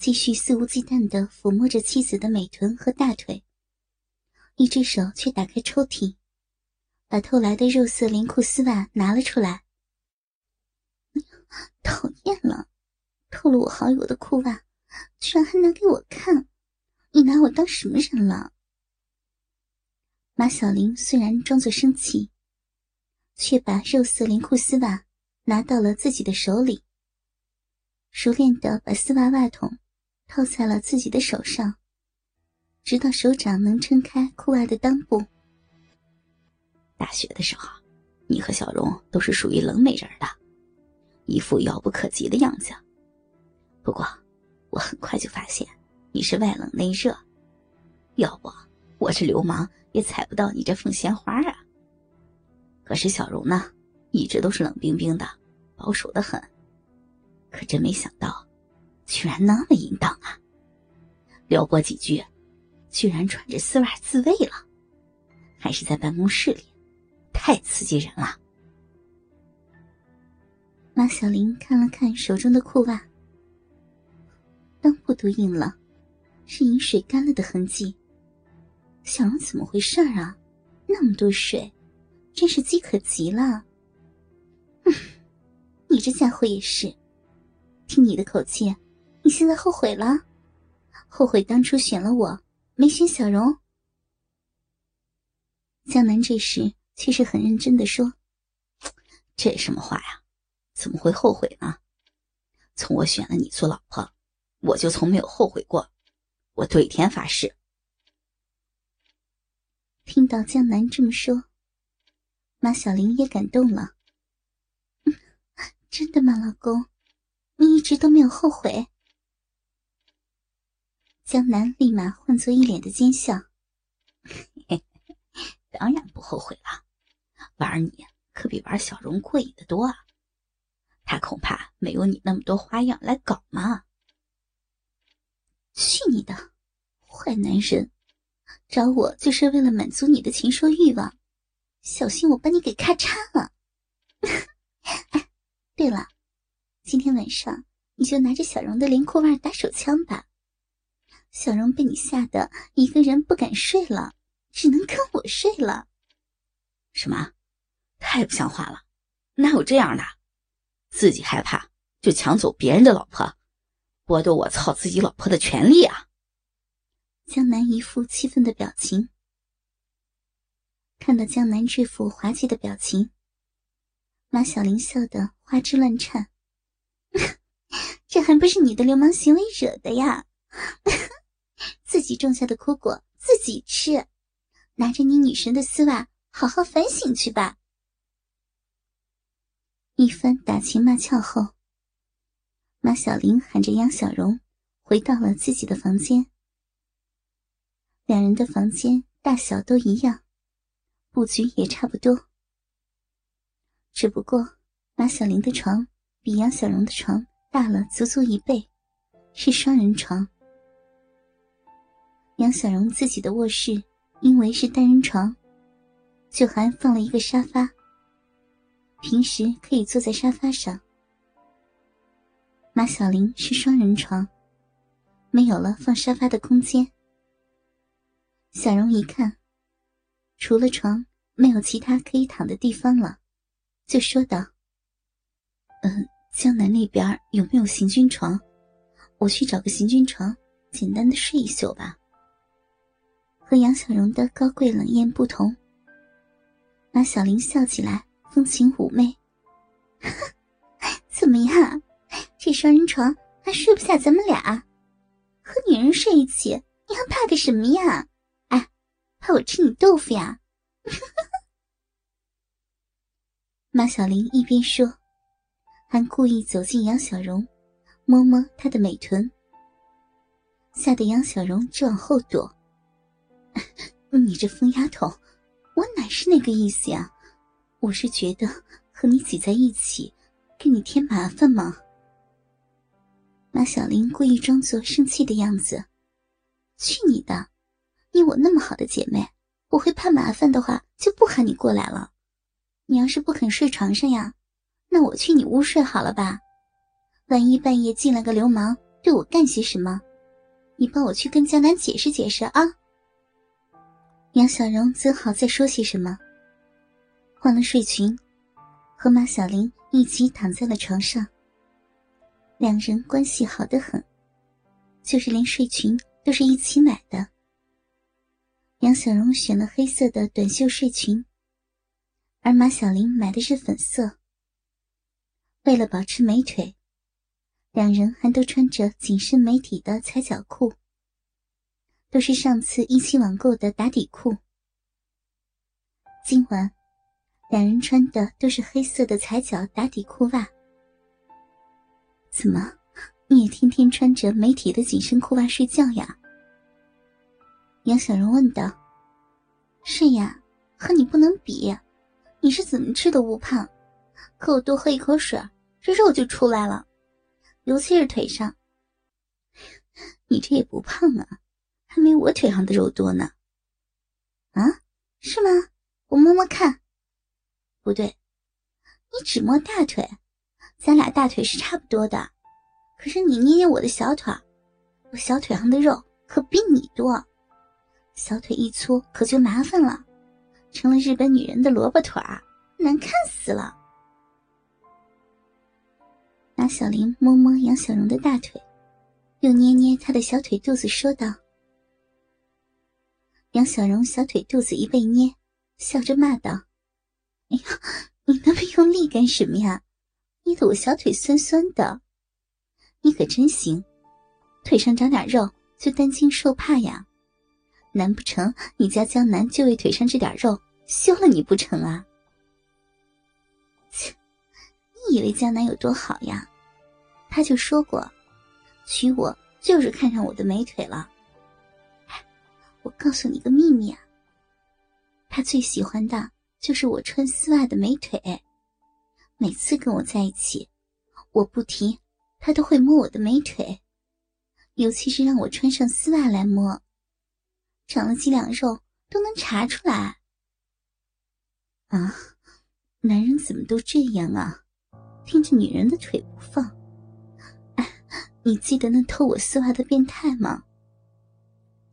继续肆无忌惮地抚摸着妻子的美臀和大腿，一只手却打开抽屉，把偷来的肉色连裤丝袜拿了出来。讨厌了，偷了我好友的裤袜，居然还拿给我看，你拿我当什么人了？马小玲虽然装作生气，却把肉色连裤丝袜拿到了自己的手里，熟练地把丝袜袜筒。套在了自己的手上，直到手掌能撑开裤外的裆部。大学的时候，你和小荣都是属于冷美人的，一副遥不可及的样子。不过，我很快就发现你是外冷内热，要不我这流氓也踩不到你这凤仙花啊。可是小荣呢，一直都是冷冰冰的，保守的很。可真没想到。居然那么淫荡啊！撩拨几句，居然穿着丝袜自慰了，还是在办公室里，太刺激人了。马小玲看了看手中的裤袜，裆部都硬了，是饮水干了的痕迹。小荣怎么回事啊？那么多水，真是饥渴极了。你这家伙也是，听你的口气。你现在后悔了？后悔当初选了我，没选小荣？江南这时却是很认真的说：“这什么话呀？怎么会后悔呢？从我选了你做老婆，我就从没有后悔过。我对天发誓。”听到江南这么说，马小玲也感动了。真的吗，老公？你一直都没有后悔？江南立马换作一脸的奸笑，当然不后悔了。玩你可比玩小荣过瘾的多啊！他恐怕没有你那么多花样来搞嘛。去你的，坏男人！找我就是为了满足你的禽兽欲望，小心我把你给咔嚓了！对了，今天晚上你就拿着小荣的连裤袜打手枪吧。小荣被你吓得一个人不敢睡了，只能跟我睡了。什么？太不像话了！哪有这样的？自己害怕就抢走别人的老婆，剥夺我操自己老婆的权利啊！江南一副气愤的表情。看到江南这副滑稽的表情，马小玲笑得花枝乱颤。这还不是你的流氓行为惹的呀！自己种下的苦果自己吃，拿着你女神的丝袜好好反省去吧。一番打情骂俏后，马小玲喊着杨小荣回到了自己的房间。两人的房间大小都一样，布局也差不多，只不过马小玲的床比杨小荣的床大了足足一倍，是双人床。杨小荣自己的卧室，因为是单人床，就还放了一个沙发。平时可以坐在沙发上。马小玲是双人床，没有了放沙发的空间。小荣一看，除了床，没有其他可以躺的地方了，就说道：“嗯，江南那边有没有行军床？我去找个行军床，简单的睡一宿吧。”和杨小荣的高贵冷艳不同，马小玲笑起来风情妩媚。怎么样，这双人床还睡不下咱们俩？和女人睡一起，你还怕个什么呀？哎，怕我吃你豆腐呀？马小玲一边说，还故意走近杨小荣，摸摸她的美臀，吓得杨小荣直往后躲。你这疯丫头，我哪是那个意思呀？我是觉得和你挤在一起，给你添麻烦吗？马小玲故意装作生气的样子。去你的！你我那么好的姐妹，我会怕麻烦的话，就不喊你过来了。你要是不肯睡床上呀，那我去你屋睡好了吧？万一半夜进来个流氓，对我干些什么，你帮我去跟江南解释解释啊。杨小荣怎好再说些什么？换了睡裙，和马小玲一起躺在了床上。两人关系好得很，就是连睡裙都是一起买的。杨小荣选了黑色的短袖睡裙，而马小玲买的是粉色。为了保持美腿。两人还都穿着紧身美体的踩脚裤，都是上次一起网购的打底裤。今晚，两人穿的都是黑色的踩脚打底裤袜。怎么，你也天天穿着美体的紧身裤袜睡觉呀？杨小荣问道。是呀，和你不能比，你是怎么吃都不胖，可我多喝一口水，这肉就出来了。尤其是腿上，你这也不胖啊，还没我腿上的肉多呢。啊，是吗？我摸摸看。不对，你只摸大腿，咱俩大腿是差不多的。可是你捏捏我的小腿，我小腿上的肉可比你多，小腿一粗可就麻烦了，成了日本女人的萝卜腿儿，难看死了。马小玲摸摸杨小荣的大腿，又捏捏他的小腿肚子，说道：“杨小荣小腿肚子一被捏，笑着骂道：‘哎呀，你那么用力干什么呀？捏得我小腿酸酸的。你可真行，腿上长点肉就担惊受怕呀？难不成你家江南就为腿上这点肉休了你不成啊？’切，你以为江南有多好呀？”他就说过，娶我就是看上我的美腿了。我告诉你个秘密啊，他最喜欢的就是我穿丝袜的美腿。每次跟我在一起，我不提，他都会摸我的美腿，尤其是让我穿上丝袜来摸，长了几两肉都能查出来。啊，男人怎么都这样啊？盯着女人的腿不放。你记得那偷我丝袜的变态吗？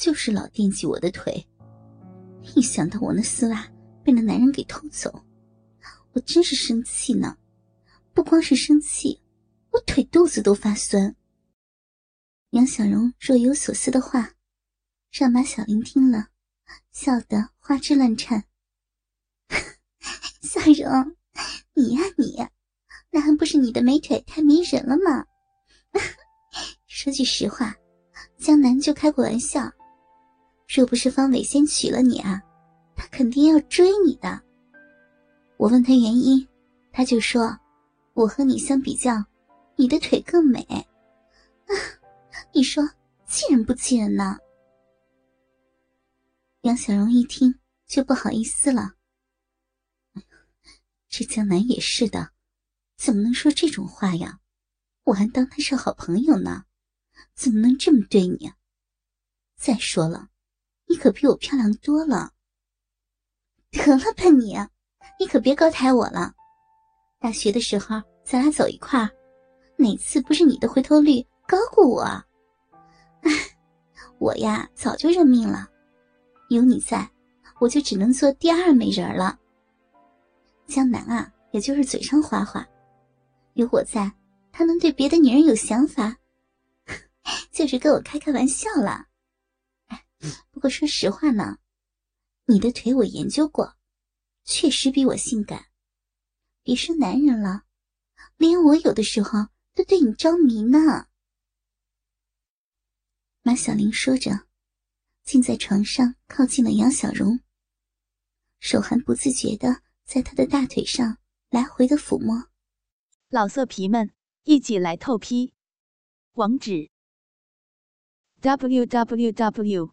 就是老惦记我的腿，一想到我那丝袜被那男人给偷走，我真是生气呢。不光是生气，我腿肚子都发酸。杨小荣若有所思的话，让马小玲听了，笑得花枝乱颤。小荣，你呀你，那还不是你的美腿太迷人了吗？说句实话，江南就开过玩笑，若不是方伟先娶了你啊，他肯定要追你的。我问他原因，他就说：“我和你相比较，你的腿更美。”啊，你说气人不气人呢？杨小荣一听就不好意思了。这江南也是的，怎么能说这种话呀？我还当他是好朋友呢。怎么能这么对你？再说了，你可比我漂亮多了。得了吧你，你可别高抬我了。大学的时候咱俩走一块儿，哪次不是你的回头率高过我？我呀早就认命了，有你在，我就只能做第二美人了。江南啊，也就是嘴上花花，有我在，他能对别的女人有想法？就是跟我开开玩笑了，不过说实话呢，你的腿我研究过，确实比我性感。别说男人了，连我有的时候都对你着迷呢。马小玲说着，竟在床上靠近了杨小荣，手还不自觉的在他的大腿上来回的抚摸。老色皮们，一起来透批，网址。www.